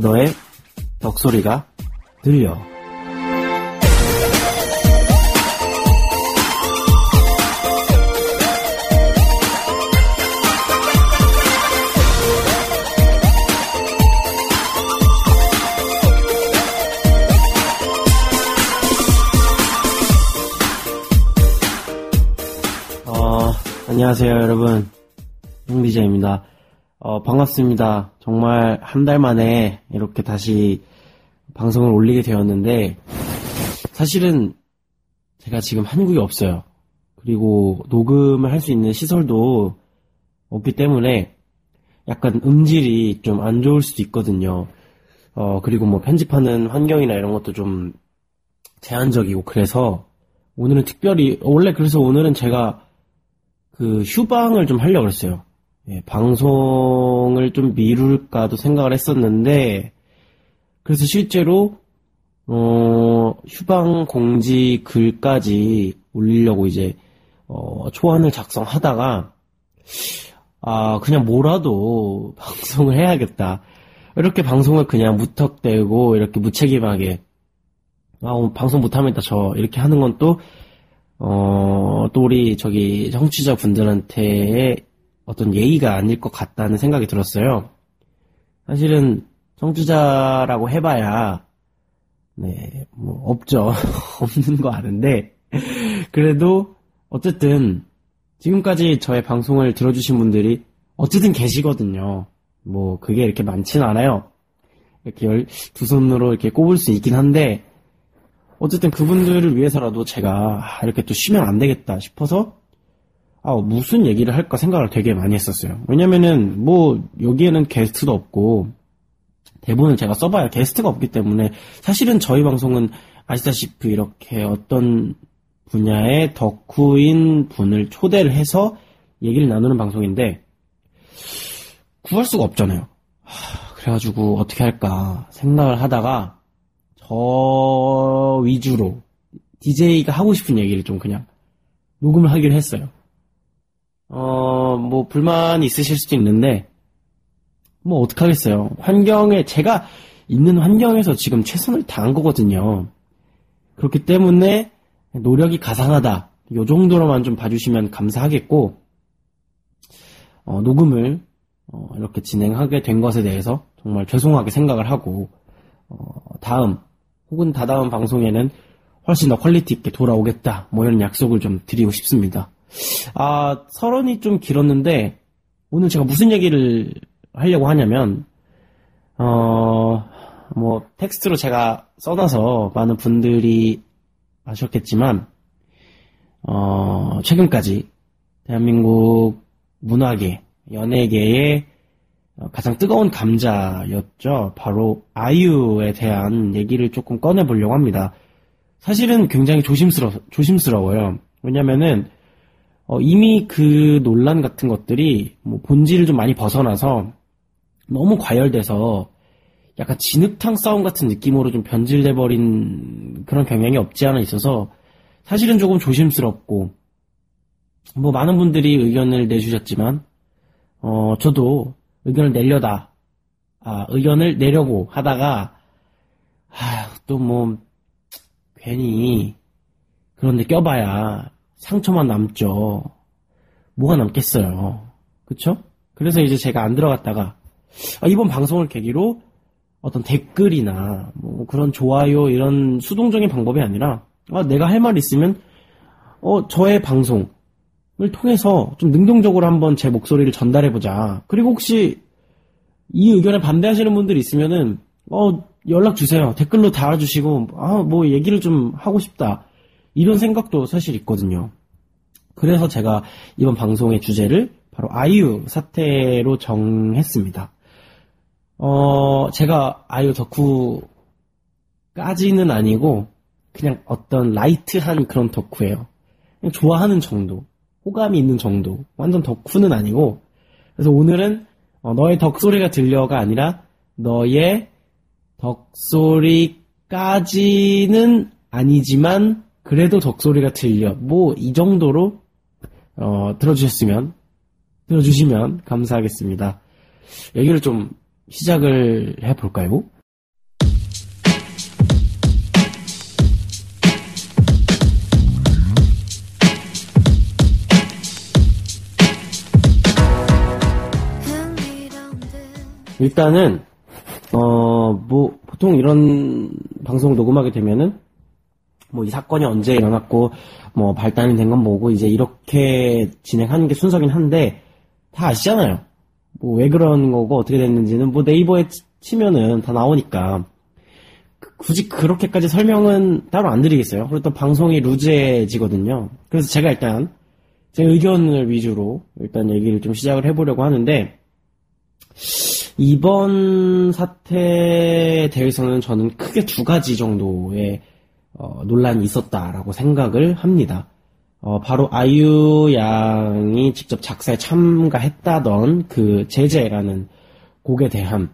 너의 덕소리가 들려. 어, 안녕하세요, 여러분. 홍비자입니다. 어, 반갑습니다. 정말 한 달 만에 이렇게 다시 방송을 올리게 되었는데, 사실은 제가 지금 한국에 없어요. 그리고 녹음을 할 수 있는 시설도 없기 때문에 약간 음질이 좀 안 좋을 수도 있거든요. 어, 그리고 뭐 편집하는 환경이나 이런 것도 좀 제한적이고, 그래서 오늘은 특별히, 원래 그래서 오늘은 제가 그 휴방을 좀 하려고 했어요. 예, 방송을 좀 미룰까도 생각을 했었는데, 그래서 실제로, 어, 휴방 공지 글까지 올리려고 이제, 어, 초안을 작성하다가, 아, 그냥 뭐라도 방송을 해야겠다. 이렇게 방송을 그냥 무턱대고, 이렇게 무책임하게, 아, 오늘 방송 못하면 이따 저, 이렇게 하는 건 또, 어, 또 우리 저기 청취자 분들한테 어떤 예의가 아닐 것 같다는 생각이 들었어요. 사실은 청취자라고 해봐야 네, 뭐 없죠. 없는 거 아는데 그래도 어쨌든 지금까지 저의 방송을 들어주신 분들이 어쨌든 계시거든요. 뭐 그게 이렇게 많진 않아요. 이렇게 열, 두 손으로 이렇게 꼽을 수 있긴 한데 어쨌든 그분들을 위해서라도 제가 아, 이렇게 또 쉬면 안 되겠다 싶어서 아, 무슨 얘기를 할까 생각을 되게 많이 했었어요. 왜냐면은 뭐 여기에는 게스트도 없고 대본을 제가 써봐야 게스트가 없기 때문에 사실은 저희 방송은 아시다시피 이렇게 어떤 분야의 덕후인 분을 초대를 해서 얘기를 나누는 방송인데 구할 수가 없잖아요. 하, 그래가지고 어떻게 할까 생각을 하다가 저 위주로 DJ가 하고 싶은 얘기를 좀 그냥 녹음을 하기로 했어요. 어, 뭐 불만이 있으실 수도 있는데 뭐 어떡하겠어요. 환경에 제가 있는 환경에서 지금 최선을 다한 거거든요. 그렇기 때문에 노력이 가상하다. 요 정도로만 좀 봐주시면 감사하겠고 어, 녹음을 어, 이렇게 진행하게 된 것에 대해서 정말 죄송하게 생각을 하고 어, 다음 혹은 다다음 방송에는 훨씬 더 quality 있게 돌아오겠다. 뭐 이런 약속을 좀 드리고 싶습니다. 아, 서론이 좀 길었는데, 오늘 제가 무슨 얘기를 하려고 하냐면, 어, 뭐, 텍스트로 제가 써놔서 많은 분들이 아셨겠지만, 어, 최근까지 대한민국 문화계, 연예계의 가장 뜨거운 감자였죠. 바로 아이유에 대한 얘기를 조금 꺼내보려고 합니다. 사실은 굉장히 조심스러, 조심스러워요. 왜냐면은, 어, 이미 그 논란 같은 것들이 뭐 본질을 좀 많이 벗어나서 너무 과열돼서 약간 진흙탕 싸움 같은 느낌으로 좀 변질돼 버린 그런 경향이 없지 않아 있어서 사실은 조금 조심스럽고 뭐 많은 분들이 의견을 내주셨지만 어 저도 의견을 내려다 아 의견을 내려고 하다가 아 또 뭐 괜히 그런데 껴봐야 상처만 남죠. 뭐가 남겠어요. 그쵸? 그래서 이제 제가 안 들어갔다가 아, 이번 방송을 계기로 어떤 댓글이나 뭐 그런 좋아요 이런 수동적인 방법이 아니라 아, 내가 할 말 있으면 어 저의 방송을 통해서 좀 능동적으로 한번 제 목소리를 전달해보자. 그리고 혹시 이 의견에 반대하시는 분들이 있으면은 어 연락 주세요. 댓글로 달아주시고 아 뭐 얘기를 좀 하고 싶다. 이런 생각도 사실 있거든요. 그래서 제가 이번 방송의 주제를 바로 아이유 사태로 정했습니다. 어, 제가 아이유 덕후까지는 아니고 그냥 어떤 라이트한 그런 덕후예요. 그냥 좋아하는 정도, 호감이 있는 정도, 완전 덕후는 아니고 그래서 오늘은 어, 너의 덕소리가 들려가 아니라 너의 덕소리까지는 아니지만 그래도 덕소리가 들려. 뭐 이 정도로 어, 들어주셨으면 들어주시면 감사하겠습니다. 얘기를 좀 시작을 해볼까요? 일단은 어 뭐 보통 이런 방송 녹음하게 되면은 뭐 이 사건이 언제 일어났고 뭐 발단이 된 건 뭐고 이제 이렇게 진행하는 게 순서긴 한데 다 아시잖아요. 뭐 왜 그런 거고 어떻게 됐는지는 뭐 네이버에 치면은 다 나오니까 그 굳이 그렇게까지 설명은 따로 안 드리겠어요. 그리고 또 방송이 루즈해지거든요. 그래서 제가 일단 제 의견을 위주로 일단 얘기를 좀 시작을 해보려고 하는데 이번 사태에 대해서는 저는 크게 두 가지 정도의 어, 논란이 있었다라고 생각을 합니다. 어, 바로 아이유 양이 직접 작사에 참가했다던 그 제재라는 곡에 대한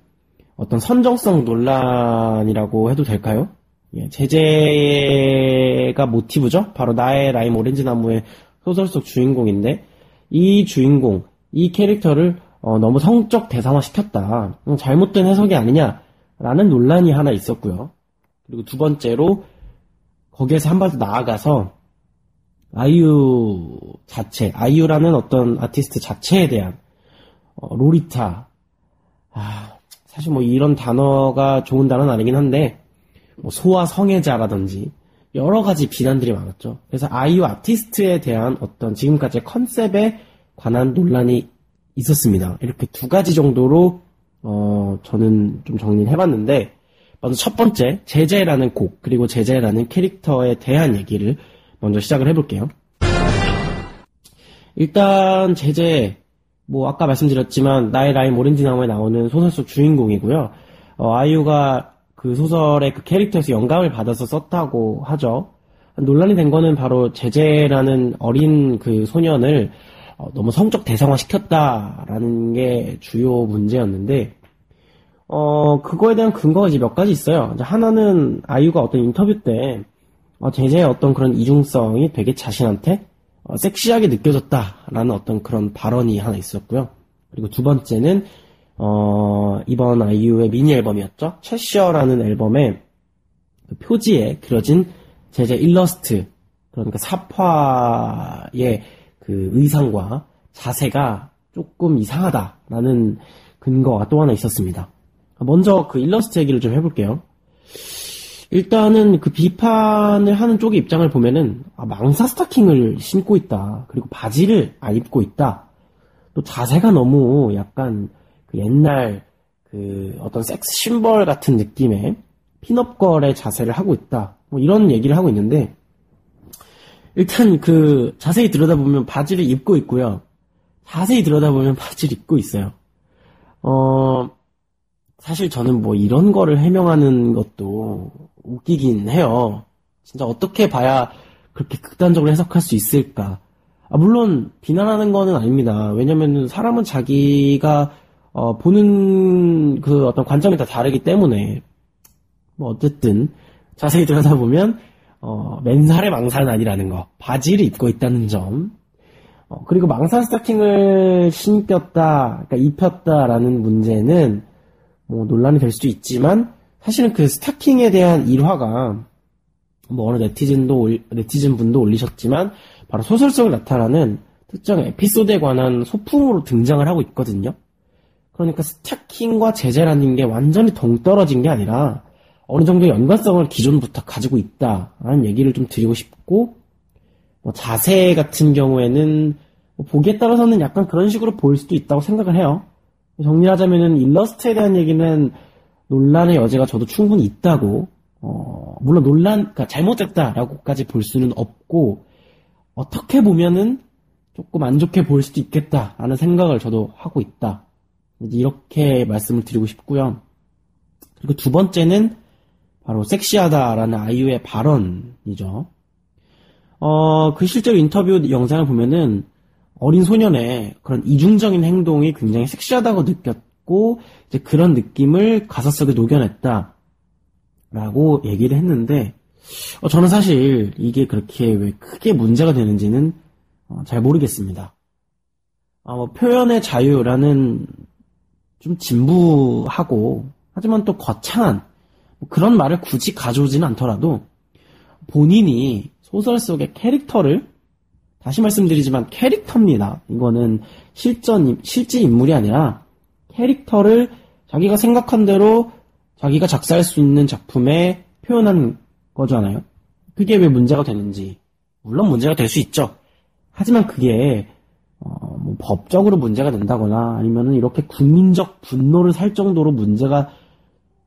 어떤 선정성 논란이라고 해도 될까요? 예, 제재가 모티브죠? 바로 나의 라임 오렌지 나무의 소설 속 주인공인데 이 주인공, 이 캐릭터를 어, 너무 성적 대상화 시켰다. 잘못된 해석이 아니냐라는 논란이 하나 있었고요. 그리고 두 번째로 거기에서 한 발 더 나아가서 아이유 자체, 아이유라는 어떤 아티스트 자체에 대한 어, 로리타. 아, 사실 뭐 이런 단어가 좋은 단어는 아니긴 한데 뭐 소아 성애자라든지 여러 가지 비난들이 많았죠. 그래서 아이유 아티스트에 대한 어떤 지금까지의 컨셉에 관한 논란이 있었습니다. 이렇게 두 가지 정도로 어, 저는 좀 정리를 해봤는데 첫 번째 제재라는 곡 그리고 제재라는 캐릭터에 대한 얘기를 먼저 시작을 해볼게요. 일단 제재 뭐 아까 말씀드렸지만 나의 라임 오렌지 나무에 나오는 소설 속 주인공이고요. 어, 아이유가 그 소설의 그 캐릭터에서 영감을 받아서 썼다고 하죠. 논란이 된 거는 바로 제재라는 어린 그 소년을 어, 너무 성적 대상화 시켰다라는 게 주요 문제였는데, 어, 그거에 대한 근거가 이제 몇 가지 있어요. 하나는 아이유가 어떤 인터뷰 때, 어, 제재의 어떤 그런 이중성이 되게 자신한테 어, 섹시하게 느껴졌다라는 어떤 그런 발언이 하나 있었고요. 그리고 두 번째는, 어, 이번 아이유의 미니 앨범이었죠. 채셔라는 앨범의 그 표지에 그려진 제재 일러스트, 그러니까 사파의 그 의상과 자세가 조금 이상하다라는 근거가 또 하나 있었습니다. 먼저 그 일러스트 얘기를 좀 해볼게요. 일단은 그 비판을 하는 쪽의 입장을 보면은 아, 망사 스타킹을 신고 있다. 그리고 바지를 안 입고 있다. 또 자세가 너무 약간 그 옛날 그 어떤 섹스 심벌 같은 느낌의 핀업걸의 자세를 하고 있다. 뭐 이런 얘기를 하고 있는데 일단 그 자세히 들여다보면 바지를 입고 있고요. 자세히 들여다보면 바지를 입고 있어요. 어, 사실 저는 뭐 이런 거를 해명하는 것도 웃기긴 해요. 진짜 어떻게 봐야 그렇게 극단적으로 해석할 수 있을까? 아, 물론 비난하는 거는 아닙니다. 왜냐면 사람은 자기가 어, 보는 그 어떤 관점이 다 다르기 때문에 뭐 어쨌든 자세히 들여다보면 어, 맨살에 망사는 아니라는 거. 바지를 입고 있다는 점. 어, 그리고 망사 스타킹을 신겼다, 그러니까 입혔다라는 문제는 뭐 논란이 될 수도 있지만 사실은 그 스타킹에 대한 일화가 뭐 어느 네티즌도 네티즌 분도 올리셨지만 바로 소설 속에 나타나는 특정 에피소드에 관한 소품으로 등장을 하고 있거든요. 그러니까 스타킹과 제재라는 게 완전히 동떨어진 게 아니라 어느 정도 연관성을 기존부터 가지고 있다라는 얘기를 좀 드리고 싶고 뭐 자세 같은 경우에는 뭐 보기에 따라서는 약간 그런 식으로 보일 수도 있다고 생각을 해요. 정리하자면은 일러스트에 대한 얘기는 논란의 여지가 저도 충분히 있다고 어, 물론 논란 그러니까 잘못됐다라고까지 볼 수는 없고 어떻게 보면은 조금 안 좋게 보일 수도 있겠다라는 생각을 저도 하고 있다. 이렇게 말씀을 드리고 싶고요. 그리고 두 번째는 바로 섹시하다라는 아이유의 발언이죠. 어, 그 실제로 인터뷰 영상을 보면은 어린 소년의 그런 이중적인 행동이 굉장히 섹시하다고 느꼈고, 이제 그런 느낌을 가사 속에 녹여냈다. 라고 얘기를 했는데, 어, 저는 사실 이게 그렇게 왜 크게 문제가 되는지는 어, 잘 모르겠습니다. 어, 뭐 표현의 자유라는 좀 진부하고 하지만 또 거창한 뭐 그런 말을 굳이 가져오지는 않더라도 본인이 소설 속의 캐릭터를 다시 말씀드리지만 캐릭터입니다. 이거는 실전 실제 인물이 아니라 캐릭터를 자기가 생각한 대로 자기가 작사할 수 있는 작품에 표현한 거잖아요. 그게 왜 문제가 되는지 물론 문제가 될 수 있죠. 하지만 그게 어, 뭐 법적으로 문제가 된다거나 아니면은 이렇게 국민적 분노를 살 정도로 문제가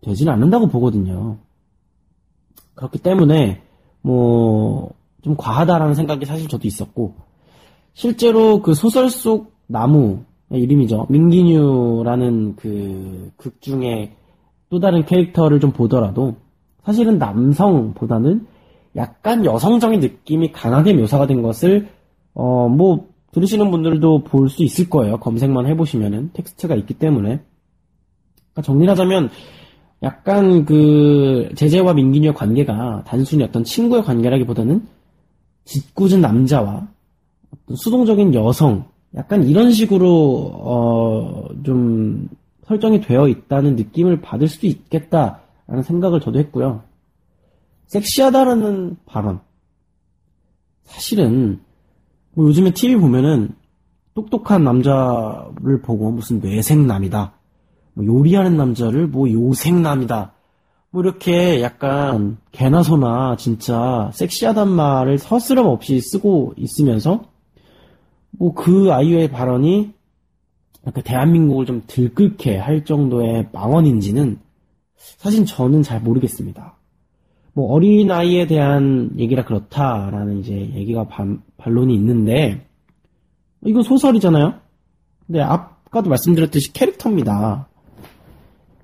되지는 않는다고 보거든요. 그렇기 때문에 뭐 좀 과하다라는 생각이 사실 저도 있었고 실제로 그 소설 속 나무 이름이죠 민기뉴라는 그 극 중에 또 다른 캐릭터를 좀 보더라도 사실은 남성보다는 약간 여성적인 느낌이 강하게 묘사가 된 것을 어 뭐 들으시는 분들도 볼 수 있을 거예요. 검색만 해보시면은 텍스트가 있기 때문에. 그러니까 정리를 하자면 약간 그 제재와 민기녀의 관계가 단순히 어떤 친구의 관계라기보다는 짓궂은 남자와 수동적인 여성 약간 이런 식으로 어 좀 설정이 되어 있다는 느낌을 받을 수도 있겠다라는 생각을 저도 했고요. 섹시하다라는 발언 사실은 뭐 요즘에 TV 보면은 똑똑한 남자를 보고 무슨 뇌생남이다. 뭐 요리하는 남자를 뭐 요생남이다. 뭐 이렇게 약간 개나 소나 진짜 섹시하단 말을 서스럼 없이 쓰고 있으면서 뭐 그 아이유의 발언이 약간 대한민국을 좀 들끓게 할 정도의 망언인지는 사실 저는 잘 모르겠습니다. 뭐 어린 아이에 대한 얘기라 그렇다라는 이제 얘기가 반, 반론이 있는데 이건 소설이잖아요. 근데 아까도 말씀드렸듯이 캐릭터입니다.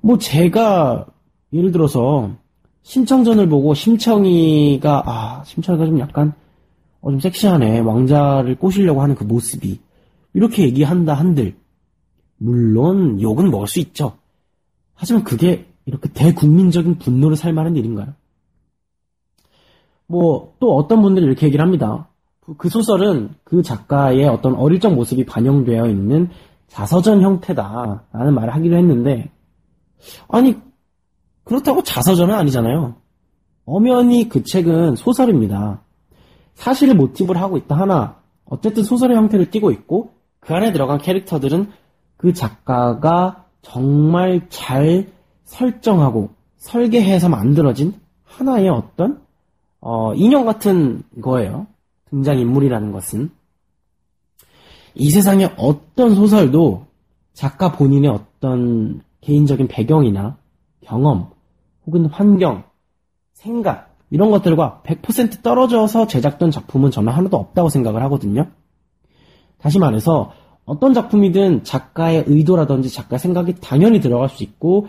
뭐 제가 예를 들어서 심청전을 보고 심청이가 아 심청이가 좀 약간 어, 좀 섹시하네 왕자를 꼬시려고 하는 그 모습이 이렇게 얘기한다 한들 물론 욕은 먹을 수 있죠. 하지만 그게 이렇게 대국민적인 분노를 살 만한 일인가요? 뭐, 또 어떤 분들이 이렇게 얘기를 합니다. 그, 그 소설은 그 작가의 어떤 어릴 적 모습이 반영되어 있는 자서전 형태다라는 말을 하기도 했는데, 아니, 그렇다고 자서전은 아니잖아요. 엄연히 그 책은 소설입니다. 사실을 모티브를 하고 있다 하나, 어쨌든 소설의 형태를 띠고 있고, 그 안에 들어간 캐릭터들은 그 작가가 정말 잘 설정하고 설계해서 만들어진 하나의 어떤 어, 인형 같은 거예요. 등장인물이라는 것은. 이 세상의 어떤 소설도 작가 본인의 어떤 개인적인 배경이나 경험, 혹은 환경, 생각, 이런 것들과 100% 떨어져서 제작된 작품은 저는 하나도 없다고 생각을 하거든요. 다시 말해서 어떤 작품이든 작가의 의도라든지 작가의 생각이 당연히 들어갈 수 있고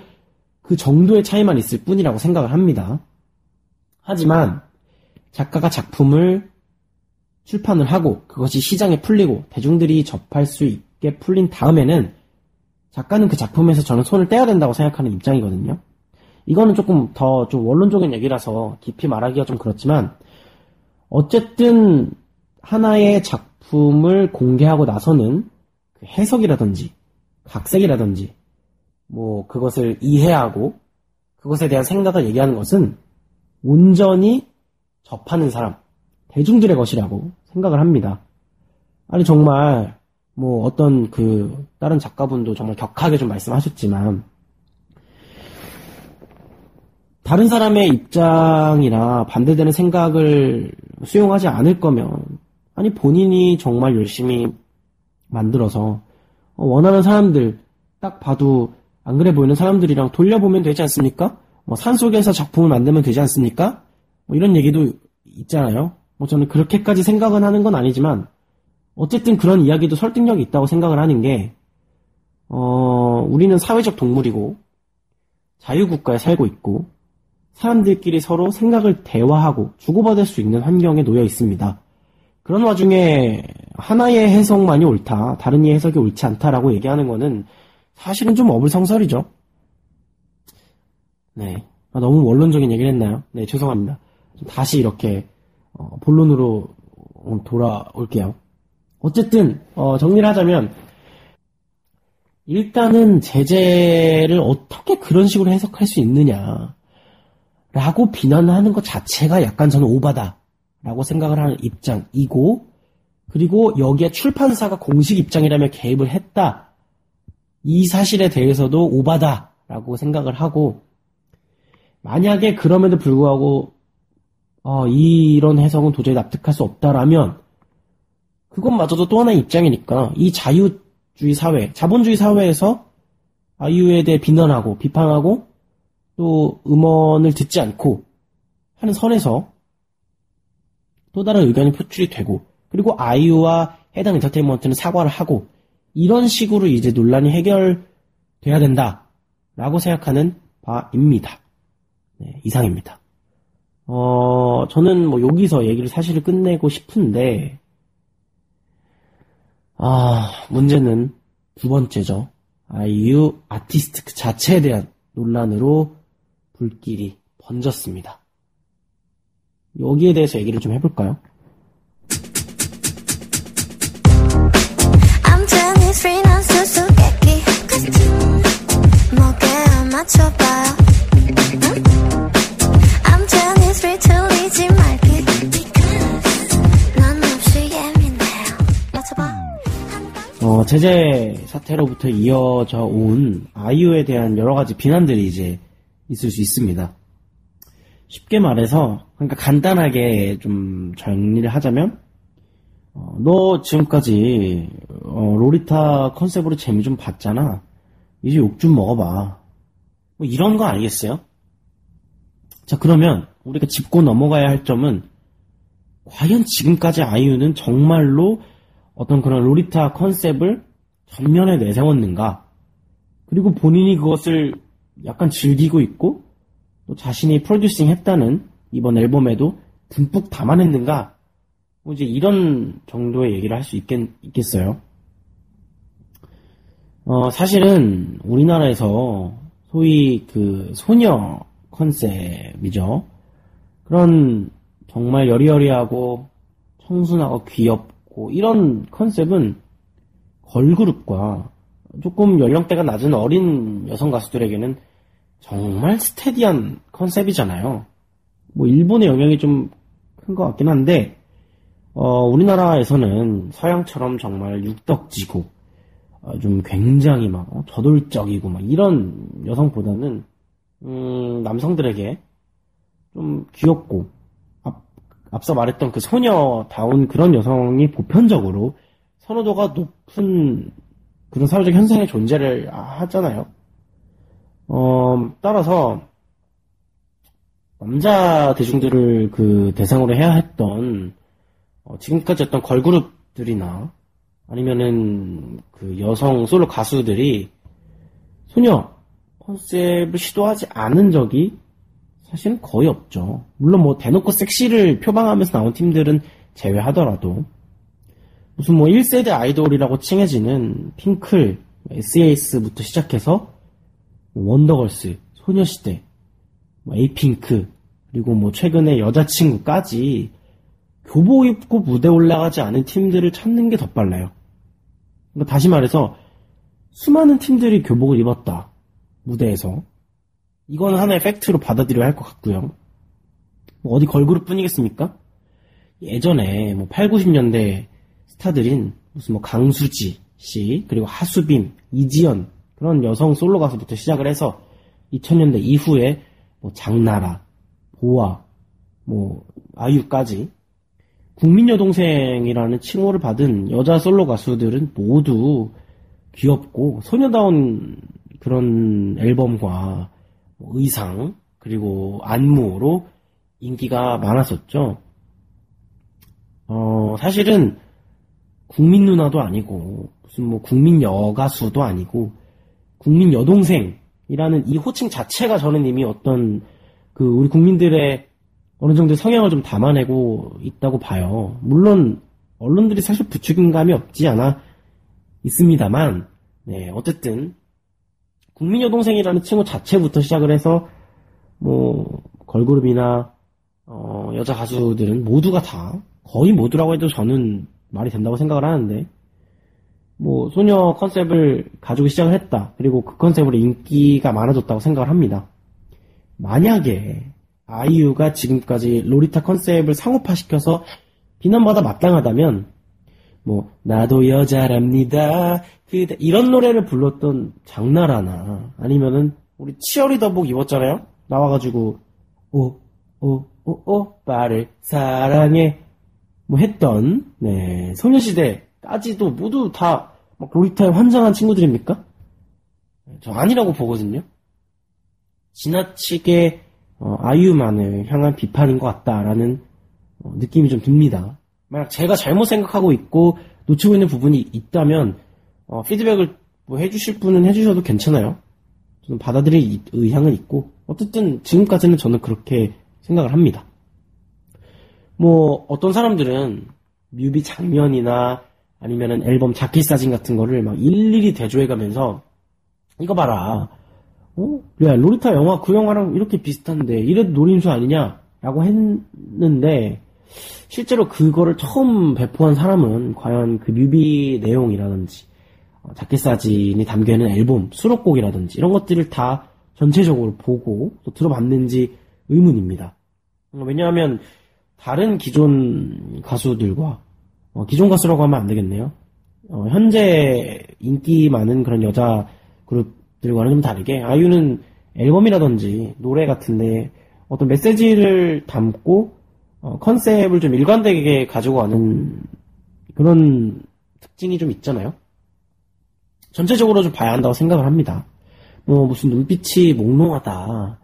그 정도의 차이만 있을 뿐이라고 생각을 합니다. 하지만 작가가 작품을 출판을 하고 그것이 시장에 풀리고 대중들이 접할 수 있게 풀린 다음에는 작가는 그 작품에서 저는 손을 떼야 된다고 생각하는 입장이거든요. 이거는 조금 더 좀 원론적인 얘기라서 깊이 말하기가 좀 그렇지만 어쨌든 하나의 작품을 공개하고 나서는 그 해석이라든지 각색이라든지 뭐 그것을 이해하고 그것에 대한 생각을 얘기하는 것은 온전히 접하는 사람, 대중들의 것이라고 생각을 합니다. 아니 정말 뭐 어떤 그 다른 작가분도 정말 격하게 좀 말씀하셨지만 다른 사람의 입장이나 반대되는 생각을 수용하지 않을 거면 아니 본인이 정말 열심히 만들어서 원하는 사람들 딱 봐도 안 그래 보이는 사람들이랑 돌려보면 되지 않습니까? 뭐 산속에서 작품을 만들면 되지 않습니까? 뭐 이런 얘기도 있잖아요. 뭐 저는 그렇게까지 생각은 하는 건 아니지만 어쨌든 그런 이야기도 설득력이 있다고 생각을 하는 게 어, 우리는 사회적 동물이고 자유국가에 살고 있고 사람들끼리 서로 생각을 대화하고 주고받을 수 있는 환경에 놓여 있습니다. 그런 와중에 하나의 해석만이 옳다, 다른 이의 해석이 옳지 않다라고 얘기하는 거는 사실은 좀 어불성설이죠. 네. 아, 너무 원론적인 얘기를 했나요? 네, 죄송합니다. 다시 이렇게 어, 본론으로 돌아올게요. 어쨌든 어, 정리를 하자면 일단은 제재를 어떻게 그런 식으로 해석할 수 있느냐. 라고 비난하는 것 자체가 약간 저는 오바다. 라고 생각을 하는 입장이고, 그리고 여기에 출판사가 공식 입장이라면 개입을 했다. 이 사실에 대해서도 오바다. 라고 생각을 하고, 만약에 그럼에도 불구하고, 어, 이런 해석은 도저히 납득할 수 없다라면, 그것마저도 또 하나의 입장이니까, 이 자유주의 사회, 자본주의 사회에서 아이유에 대해 비난하고, 비판하고, 또 음원을 듣지 않고 하는 선에서 또 다른 의견이 표출이 되고 그리고 아이유와 해당 엔터테인먼트는 사과를 하고 이런 식으로 이제 논란이 해결돼야 된다라고 생각하는 바입니다. 네, 이상입니다. 어, 저는 뭐 여기서 얘기를 사실 끝내고 싶은데 아, 문제는 두 번째죠. 아이유 아티스트 그 자체에 대한 논란으로 불길이 번졌습니다. 여기에 대해서 얘기를 좀 해볼까요? 어, 제재 사태로부터 이어져 온 아이유에 대한 여러 가지 비난들이 이제 있을 수 있습니다. 쉽게 말해서, 그러니까 간단하게 좀 정리를 하자면, 어, 너 지금까지 어, 로리타 컨셉으로 재미 좀 봤잖아. 이제 욕 좀 먹어봐. 뭐 이런 거 아니겠어요? 자 그러면 우리가 짚고 넘어가야 할 점은 과연 지금까지 아이유는 정말로 어떤 그런 로리타 컨셉을 전면에 내세웠는가? 그리고 본인이 그것을 약간 즐기고 있고 또 자신이 프로듀싱 했다는 이번 앨범에도 듬뿍 담아냈는가 뭐 이제 이런 정도의 얘기를 할수 있겠, 있겠어요. 어, 사실은 우리나라에서 소위 그 소녀 컨셉이죠. 그런 정말 여리여리하고 청순하고 귀엽고 이런 컨셉은 걸그룹과 조금 연령대가 낮은 어린 여성 가수들에게는 정말 steady한 컨셉이잖아요. 뭐 일본의 영향이 좀 큰 것 같긴 한데 어, 우리나라에서는 서양처럼 정말 육덕지고 어, 좀 굉장히 막 어, 저돌적이고 막 이런 여성보다는 음, 남성들에게 좀 귀엽고 앞, 앞서 말했던 그 소녀다운 그런 여성이 보편적으로 선호도가 높은 그런 사회적 현상의 존재를 하잖아요. 어, 따라서 남자 대중들을 그 대상으로 해야 했던 어, 지금까지 했던 걸그룹들이나 아니면은 그 여성 솔로 가수들이 소녀 컨셉을 시도하지 않은 적이 사실은 거의 없죠. 물론 뭐 대놓고 섹시를 표방하면서 나온 팀들은 제외하더라도 무슨 뭐 1세대 아이돌이라고 칭해지는 핑클, SES부터 시작해서 원더걸스, 소녀시대, 뭐 에이핑크, 그리고 뭐 최근에 여자친구까지 교복 입고 무대 올라가지 않은 팀들을 찾는 게 더 빨라요. 그러니까 다시 말해서 수많은 팀들이 교복을 입었다. 무대에서. 이건 하나의 팩트로 받아들여야 할 것 같고요. 뭐 어디 걸그룹 뿐이겠습니까? 예전에 뭐 8, 90년대 스타들인 무슨 뭐 강수지 씨, 그리고 하수빈, 이지연, 그런 여성 솔로 가수부터 시작을 해서 2000년대 이후에 뭐 장나라, 보아, 뭐 아유까지 국민 여동생이라는 칭호를 받은 여자 솔로 가수들은 모두 귀엽고 소녀다운 그런 앨범과 뭐 의상 그리고 안무로 인기가 많았었죠. 어, 사실은 국민 누나도 아니고 무슨 뭐 국민 여가수도 아니고 국민 여동생이라는 이 호칭 자체가 저는 이미 어떤 그 우리 국민들의 어느 정도 성향을 좀 담아내고 있다고 봐요. 물론 언론들이 사실 부추김감이 없지 않아 있습니다만, 네 어쨌든 국민 여동생이라는 칭호 자체부터 시작을 해서 뭐 걸그룹이나 어, 여자 가수들은 모두가 다 거의 모두라고 해도 저는 말이 된다고 생각을 하는데 뭐 소녀 컨셉을 가지고 시작을 했다. 그리고 그 컨셉으로 인기가 많아졌다고 생각을 합니다. 만약에 아이유가 지금까지 로리타 컨셉을 상업화시켜서 비난받아 마땅하다면 뭐 나도 여자랍니다 그대 이런 노래를 불렀던 장나라나 아니면은 우리 치어리더복 입었잖아요 나와가지고 오 오 오 오 빠를 사랑해 뭐 했던 네 소녀시대까지도 모두 다 로리타에 환장한 친구들입니까? 저 아니라고 보거든요. 지나치게 어, 아이유만을 향한 비판인 것 같다라는 어, 느낌이 좀 듭니다. 만약 제가 잘못 생각하고 있고 놓치고 있는 부분이 있다면 어, 피드백을 뭐 해주실 분은 해주셔도 괜찮아요. 저는 받아들일 의향은 있고 어쨌든 지금까지는 저는 그렇게 생각을 합니다. 뭐 어떤 사람들은 뮤비 장면이나 아니면은 앨범 자켓 사진 같은 거를 막 일일이 대조해가면서 이거 봐라. 어? 야, 로리타 영화 그 영화랑 이렇게 비슷한데 이래도 노림수 아니냐라고 했는데 실제로 그거를 처음 배포한 사람은 과연 그 뮤비 내용이라든지 어, 자켓 사진이 담겨 있는 앨범, 수록곡이라든지 이런 것들을 다 전체적으로 보고 또 들어봤는지 의문입니다. 왜냐하면 다른 기존 가수들과 어, 기존 가수라고 하면 안 되겠네요. 어, 현재 인기 많은 그런 여자 그룹들과는 좀 다르게 아이유는 앨범이라든지 노래 같은데 어떤 메시지를 담고 어, 컨셉을 좀 일관되게 가지고 가는 그런 특징이 좀 있잖아요. 전체적으로 좀 봐야 한다고 생각을 합니다. 뭐 무슨 눈빛이 몽롱하다.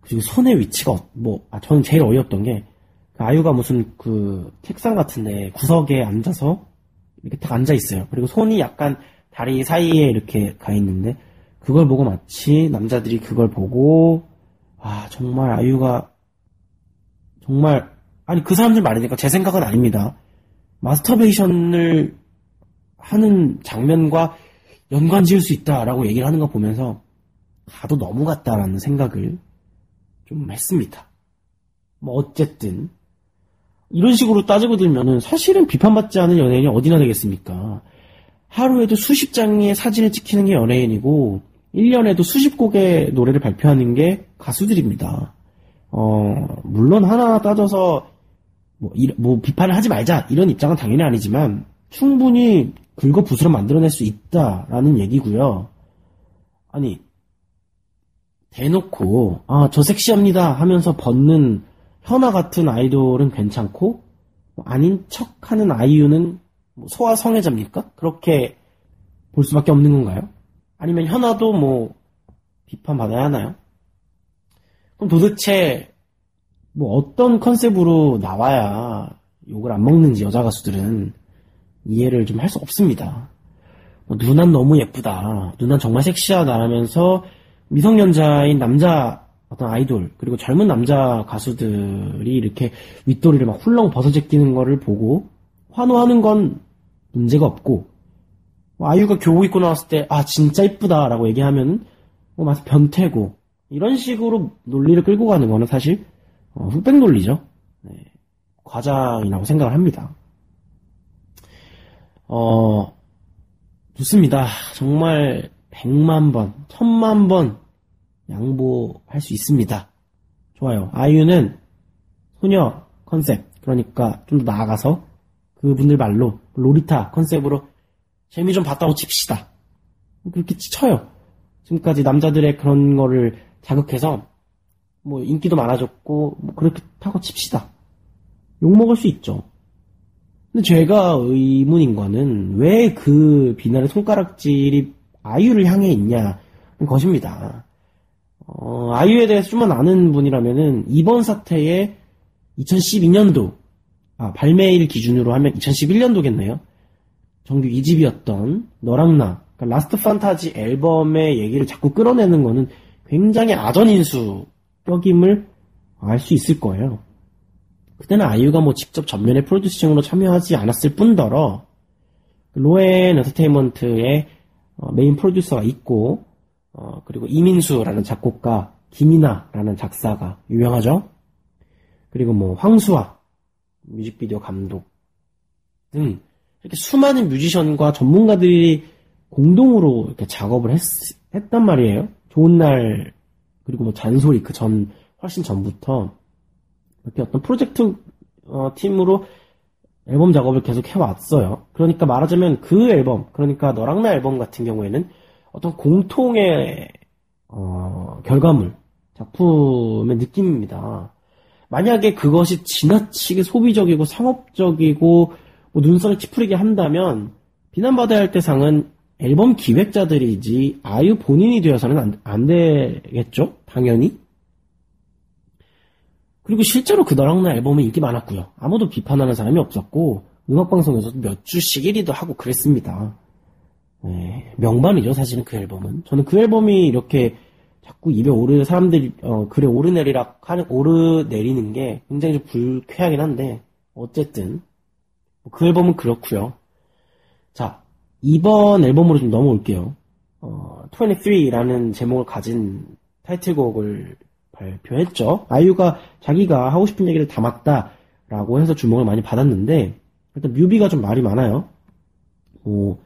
그리고 손의 위치가 어, 뭐 아, 저는 제일 어이없던 게그 아유가 무슨 그 책상 같은데 구석에 앉아서 이렇게 딱 앉아 있어요. 그리고 손이 약간 다리 사이에 이렇게 가 있는데 그걸 보고 마치 남자들이 그걸 보고 아 정말 아유가 정말 아니 그 사람들 말이니까 제 생각은 아닙니다. 마스터베이션을 하는 장면과 연관 지을 수 있다라고 얘기를 하는 거 보면서 가도 너무 같다라는 생각을 좀 했습니다. 뭐 어쨌든 이런 식으로 따지고 들면은 사실은 비판받지 않은 연예인이 어디나 되겠습니까? 하루에도 수십 장의 사진을 찍히는 게 연예인이고 1년에도 수십 곡의 노래를 발표하는 게 가수들입니다. 어, 물론 하나 따져서 뭐, 이, 뭐 비판을 하지 말자 이런 입장은 당연히 아니지만 충분히 긁어 부스러 만들어낼 수 있다라는 얘기고요. 아니 대놓고 아 저 섹시합니다 하면서 벗는 현아 같은 아이돌은 괜찮고 뭐 아닌 척하는 아이유는 뭐 소아 성애자입니까? 그렇게 볼 수밖에 없는 건가요? 아니면 현아도 뭐 비판받아야 하나요? 그럼 도대체 뭐 어떤 컨셉으로 나와야 욕을 안 먹는지 여자 가수들은 이해를 좀 할 수 없습니다. 뭐 누난 너무 예쁘다. 누난 정말 섹시하다 하면서 미성년자인 남자 어떤 아이돌 그리고 젊은 남자 가수들이 이렇게 윗도리를 막 훌렁 벗어제끼는 거를 보고 환호하는 건 문제가 없고 뭐 아이유가 교복 입고 나왔을 때 아 진짜 이쁘다라고 얘기하면 뭐 마치 변태고 이런 식으로 논리를 끌고 가는 거는 사실 어, 흑백 논리죠. 네, 과장이라고 생각을 합니다. 어, 좋습니다. 정말 100만 번, 1000만 번 양보할 수 있습니다. 좋아요. 아이유는 소녀 컨셉, 그러니까 좀 더 나아가서 그분들 말로 로리타 컨셉으로 재미 좀 봤다고 칩시다. 그렇게 쳐요. 지금까지 남자들의 그런 거를 자극해서 뭐 인기도 많아졌고 뭐 그렇게 타고 칩시다. 욕먹을 수 있죠. 근데 제가 의문인 거는 왜 그 비난의 손가락질이 아이유를 향해 있냐는 것입니다. 어, 아이유에 대해서 좀만 아는 분이라면은 이번 사태에 2012년도 아, 발매일 기준으로 하면 2011년도겠네요. 정규 2집이었던 너랑 나 그러니까 Last Fantasy 앨범의 얘기를 자꾸 끌어내는 거는 굉장히 아전인수 격임을 알 수 있을 거예요. 그때는 아이유가 뭐 직접 전면에 프로듀싱으로 참여하지 않았을 뿐더러 로엔 엔터테인먼트의 어, 메인 프로듀서가 있고 어, 그리고 이민수라는 작곡가 김이나라는 작사가 유명하죠. 그리고 뭐 황수아 뮤직비디오 감독 등 이렇게 수많은 뮤지션과 전문가들이 공동으로 이렇게 작업을 했, 했단 말이에요. 좋은 날, 그리고 뭐 잔소리 그 전, 훨씬 전부터 이렇게 어떤 프로젝트 어, 팀으로 앨범 작업을 계속 해왔어요. 그러니까 말하자면 그 앨범, 그러니까 너랑 나 앨범 같은 경우에는 어떤 공통의 어, 결과물, 작품의 느낌입니다. 만약에 그것이 지나치게 소비적이고 상업적이고 뭐 눈살을 찌푸리게 한다면 비난받아야 할 대상은 앨범 기획자들이지 아유 본인이 되어서는 안, 안 되겠죠? 당연히. 그리고 실제로 그 너랑 나 앨범은 인기 많았고요. 아무도 비판하는 사람이 없었고 음악방송에서도 몇 주씩 1위도 하고 그랬습니다. 네, 명반이죠 사실은 그 앨범은. 저는 그 앨범이 이렇게 자꾸 입에 오르는 사람들이 어, 글에 오르내리락 하는 오르내리는 게 굉장히 좀 불쾌하긴 한데 어쨌든 그 앨범은 그렇고요. 자 이번 앨범으로 좀 넘어올게요. 어, 23라는 제목을 가진 타이틀곡을 발표했죠. 아이유가 자기가 하고 싶은 얘기를 담았다라고 해서 주목을 많이 받았는데 일단 뮤비가 좀 말이 많아요. 뭐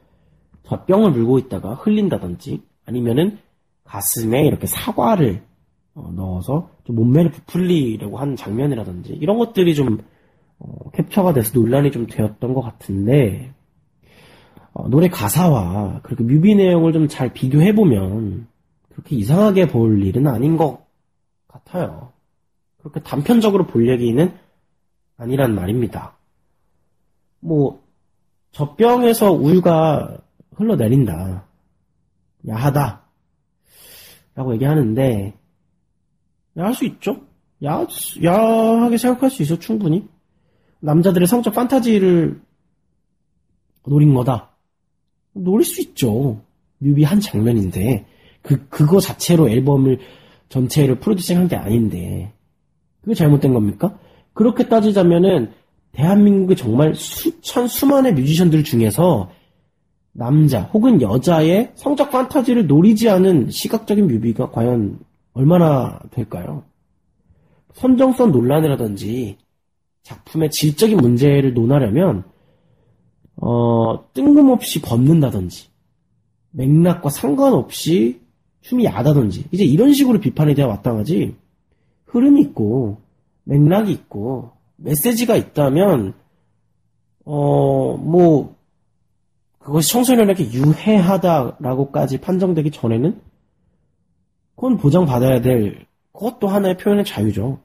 젖병을 물고 있다가 흘린다든지 아니면은 가슴에 이렇게 사과를 어, 넣어서 좀 몸매를 부풀리려고 하는 장면이라든지 이런 것들이 좀 어, 캡처가 돼서 논란이 좀 되었던 것 같은데 어, 노래 가사와 그렇게 뮤비 내용을 좀 잘 비교해 보면 그렇게 이상하게 볼 일은 아닌 것 같아요. 그렇게 단편적으로 볼 얘기는 아니란 말입니다. 뭐 젖병에서 우유가 흘러내린다. 야하다. 라고 얘기하는데, 야할 수 있죠? 야, 야하게 생각할 수 있어, 충분히. 남자들의 성적 판타지를 노린 거다. 노릴 수 있죠. 뮤비 한 장면인데, 그, 그거 자체로 앨범을 전체를 프로듀싱 한 게 아닌데, 그게 잘못된 겁니까? 그렇게 따지자면은, 대한민국의 정말 수천, 수만의 뮤지션들 중에서 남자 혹은 여자의 성적 판타지를 노리지 않은 시각적인 뮤비가 과연 얼마나 될까요? 선정성 논란이라든지 작품의 질적인 문제를 논하려면 어, 뜬금없이 벗는다든지 맥락과 상관없이 춤이 야다든지 이제 이런 식으로 비판이 되어 왔다하지 흐름이 있고 맥락이 있고 메시지가 있다면 어 뭐 그것이 청소년에게 유해하다라고까지 판정되기 전에는 그건 보장받아야 될 그것도 하나의 표현의 자유죠.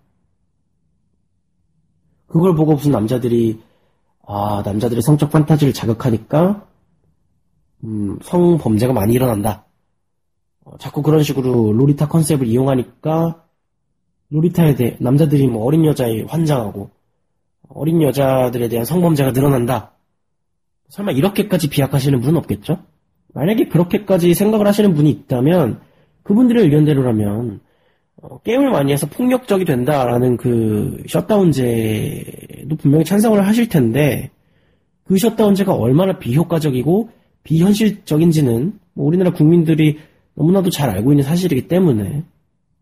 그걸 보고 무슨 남자들이 아 남자들의 성적 판타지를 자극하니까 음, 성범죄가 많이 일어난다. 어, 자꾸 그런 식으로 로리타 컨셉을 이용하니까 로리타에 대해 남자들이 뭐 어린 여자에 환장하고 어린 여자들에 대한 성범죄가 늘어난다. 설마 이렇게까지 비약하시는 분은 없겠죠? 만약에 그렇게까지 생각을 하시는 분이 있다면 그분들의 의견대로라면 어, 게임을 많이 해서 폭력적이 된다라는 그 셧다운제도 분명히 찬성을 하실 텐데 그 셧다운제가 얼마나 비효과적이고 비현실적인지는 뭐 우리나라 국민들이 너무나도 잘 알고 있는 사실이기 때문에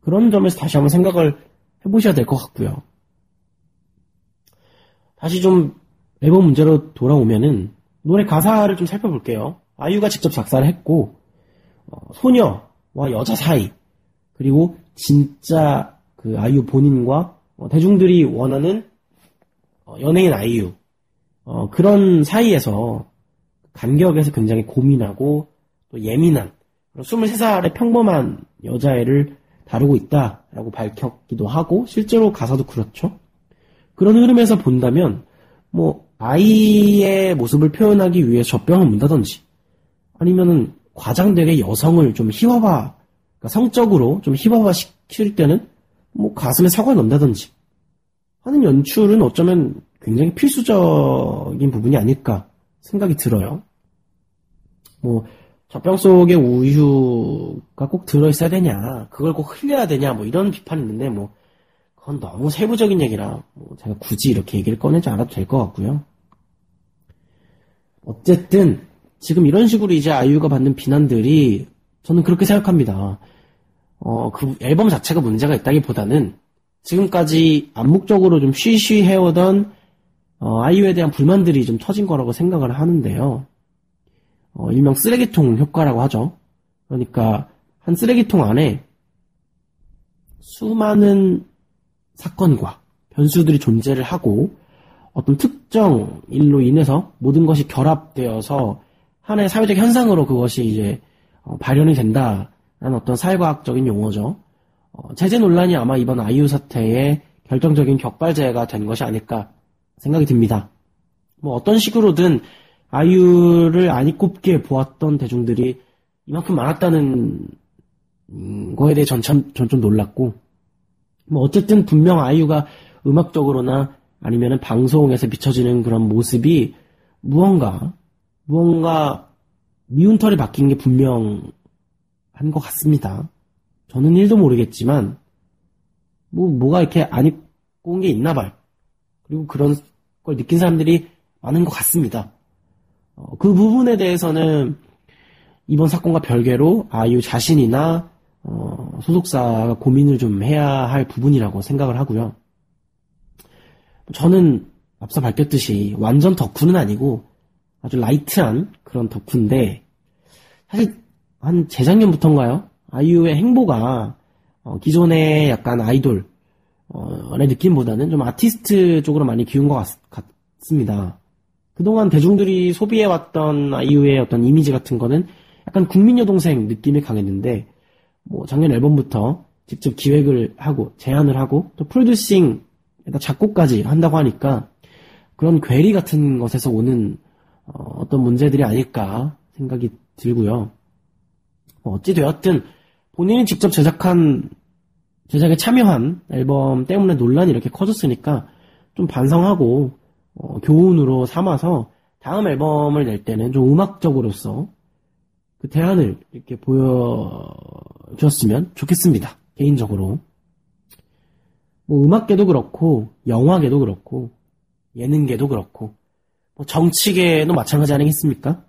그런 점에서 다시 한번 생각을 해보셔야 될 것 같고요. 다시 좀 앨범 문제로 돌아오면은 노래 가사를 좀 살펴볼게요. 아이유가 직접 작사를 했고 어, 소녀와 여자 사이 그리고 진짜 그 아이유 본인과 어, 대중들이 원하는 어, 연예인 아이유 어, 그런 사이에서 간격에서 굉장히 고민하고 또 예민한 23살의 평범한 여자애를 다루고 있다라고 밝혔기도 하고 실제로 가사도 그렇죠. 그런 흐름에서 본다면 뭐 아이의 모습을 표현하기 위해 젖병을 문다든지 아니면은 과장되게 여성을 좀 희화화 그러니까 성적으로 좀 희화화 시킬 때는 뭐 가슴에 사과를 넣는다든지 하는 연출은 어쩌면 굉장히 필수적인 부분이 아닐까 생각이 들어요. 뭐 젖병 속에 우유가 꼭 들어있어야 되냐, 그걸 꼭 흘려야 되냐, 뭐 이런 비판이 있는데 뭐 그건 너무 세부적인 얘기라 뭐 제가 굳이 이렇게 얘기를 꺼내지 않아도 될 것 같고요. 어쨌든 지금 이런 식으로 이제 아이유가 받는 비난들이 저는 그렇게 생각합니다. 어, 그 앨범 자체가 문제가 있다기보다는 지금까지 암묵적으로 좀 쉬쉬 해오던 어, 아이유에 대한 불만들이 좀 터진 거라고 생각을 하는데요. 어, 일명 쓰레기통 효과라고 하죠. 그러니까 한 쓰레기통 안에 수많은 사건과 변수들이 존재를 하고 어떤 특정 일로 인해서 모든 것이 결합되어서 하나의 사회적 현상으로 그것이 이제 어, 발현이 된다라는 어떤 사회과학적인 용어죠. 어, 제재 논란이 아마 이번 아이유 사태의 결정적인 격발제가 된 것이 아닐까 생각이 듭니다. 뭐 어떤 식으로든 아이유를 아니 꼽게 보았던 대중들이 이만큼 많았다는 음, 거에 대해 전 참, 전좀 놀랐고, 뭐, 어쨌든 분명 아이유가 음악적으로나 아니면은 방송에서 비춰지는 그런 모습이 무언가, 무언가 미운 털이 바뀐 게 분명한 것 같습니다. 저는 1도 모르겠지만, 뭐, 뭐가 이렇게 아니꼬운 게 있나 봐요. 그리고 그런 걸 느낀 사람들이 많은 것 같습니다. 어, 그 부분에 대해서는 이번 사건과 별개로 아이유 자신이나 어, 소속사가 고민을 좀 해야 할 부분이라고 생각을 하고요. 저는 앞서 밝혔듯이 완전 덕후는 아니고 아주 light한 그런 덕후인데 사실 한 재작년부터인가요? 아이유의 행보가 어, 기존의 약간 아이돌의 어, 느낌보다는 좀 아티스트 쪽으로 많이 기운 것 같, 같습니다. 그동안 대중들이 소비해왔던 아이유의 어떤 이미지 같은 거는 약간 국민 여동생 느낌이 강했는데 뭐 작년 앨범부터 직접 기획을 하고 제안을 하고 또 프로듀싱 작곡까지 한다고 하니까 그런 괴리 같은 것에서 오는 어, 떤 문제들이 아닐까 생각이 들고요. 뭐 어찌 되었든 본인이 직접 제작한 제작에 참여한 앨범 때문에 논란이 이렇게 커졌으니까 좀 반성하고 어, 교훈으로 삼아서 다음 앨범을 낼 때는 좀 음악적으로서 그 대안을 이렇게 보여 줬으면 좋겠습니다. 개인적으로. 뭐 음악계도 그렇고 영화계도 그렇고 예능계도 그렇고 뭐 정치계도 마찬가지 아니겠습니까?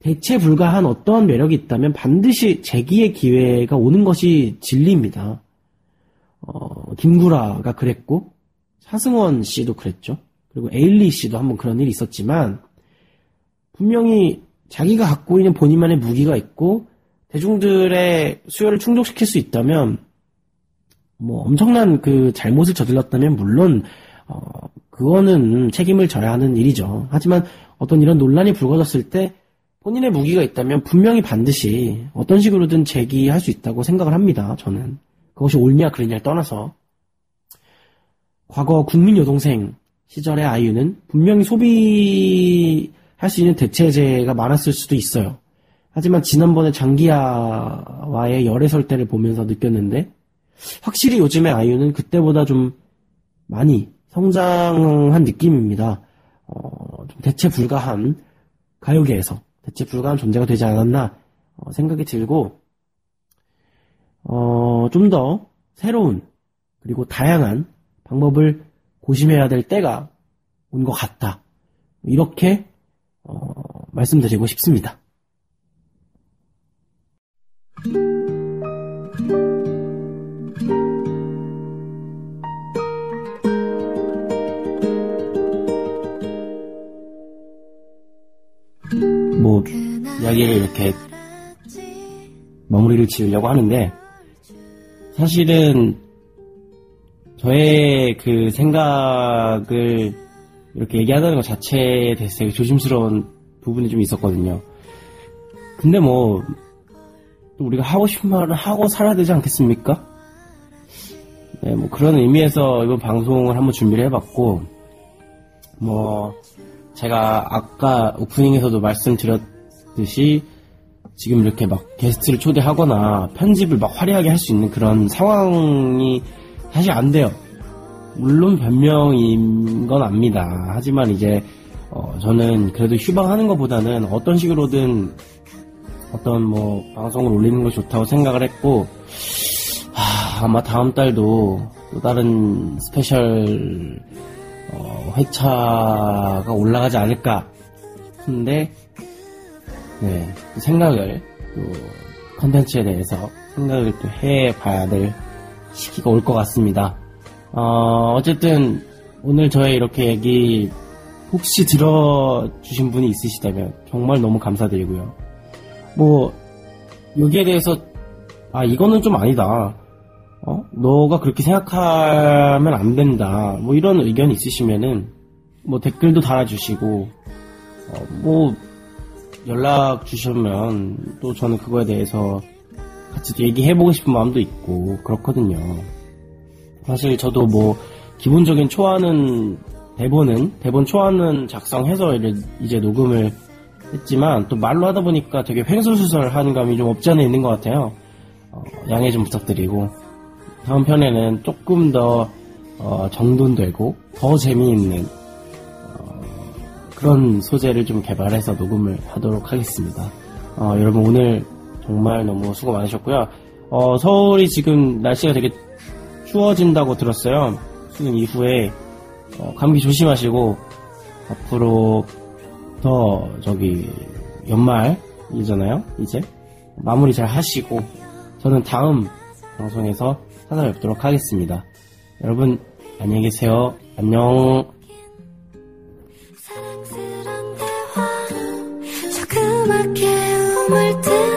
대체 불가한 어떠한 매력이 있다면 반드시 재기의 기회가 오는 것이 진리입니다. 어, 김구라가 그랬고 사승원 씨도 그랬죠. 그리고 에일리 씨도 한번 그런 일이 있었지만 분명히 자기가 갖고 있는 본인만의 무기가 있고 대중들의 수요를 충족시킬 수 있다면 뭐 엄청난 그 잘못을 저질렀다면 물론 어 그거는 책임을 져야 하는 일이죠. 하지만 어떤 이런 논란이 불거졌을 때 본인의 무기가 있다면 분명히 반드시 어떤 식으로든 제기할 수 있다고 생각을 합니다. 저는 그것이 옳냐 그르냐를 떠나서 과거 국민 여동생 시절의 아이유는 분명히 소비할 수 있는 대체제가 많았을 수도 있어요. 하지만 지난번에 장기야와의 열애설 때를 보면서 느꼈는데 확실히 요즘의 아이유는 그때보다 좀 많이 성장한 느낌입니다. 어, 좀 대체 불가한 가요계에서 대체 불가한 존재가 되지 않았나 어, 생각이 들고 어, 좀 더 새로운 그리고 다양한 방법을 고심해야 될 때가 온 것 같다. 이렇게 어, 말씀드리고 싶습니다. 이야기를 이렇게 마무리를 지으려고 하는데 사실은 저의 그 생각을 이렇게 얘기하다는 것 자체에 대해서 되게 조심스러운 부분이 좀 있었거든요. 근데 뭐, 우리가 하고 싶은 말을 하고 살아야 되지 않겠습니까? 네, 뭐 그런 의미에서 이번 방송을 한번 준비를 해봤고, 뭐, 제가 아까 오프닝에서도 말씀드렸 듯이 지금 이렇게 막 게스트를 초대하거나 편집을 막 화려하게 할 수 있는 그런 상황이 사실 안 돼요. 물론 변명인 건 압니다. 하지만 이제 어, 저는 그래도 휴방하는 것보다는 어떤 식으로든 어떤 뭐 방송을 올리는 걸 좋다고 생각을 했고 하, 아마 다음 달도 또 다른 스페셜 어, 회차가 올라가지 않을까 싶은데 네, 생각을 또 컨텐츠에 대해서 생각을 또 해봐야 될 시기가 올 것 같습니다. 어, 어쨌든 오늘 저의 이렇게 얘기 혹시 들어주신 분이 있으시다면 정말 너무 감사드리고요. 뭐, 여기에 대해서, 아, 이거는 좀 아니다. 어? 너가 그렇게 생각하면 안 된다. 뭐 이런 의견이 있으시면은, 뭐 댓글도 달아주시고, 어, 뭐, 연락 주시면 또 저는 그거에 대해서 같이 얘기해보고 싶은 마음도 있고, 그렇거든요. 사실 저도 뭐, 기본적인 초안은, 대본은, 대본 초안은 작성해서 이제 녹음을 했지만, 또 말로 하다 보니까 되게 횡설수설하는 감이 좀 없지 않아 있는 것 같아요. 어, 양해 좀 부탁드리고, 다음 편에는 조금 더, 어, 정돈되고, 더 재미있는, 어, 그런 소재를 좀 개발해서 녹음을 하도록 하겠습니다. 어, 여러분 오늘 정말 너무 수고 많으셨고요. 어, 서울이 지금 날씨가 되게 추워진다고 들었어요. 수능 이후에 어, 감기 조심하시고 앞으로 더 저기 연말이잖아요. 이제 마무리 잘 하시고 저는 다음 방송에서 찾아뵙도록 하겠습니다. 여러분 안녕히 계세요. 안녕. 꿈을 들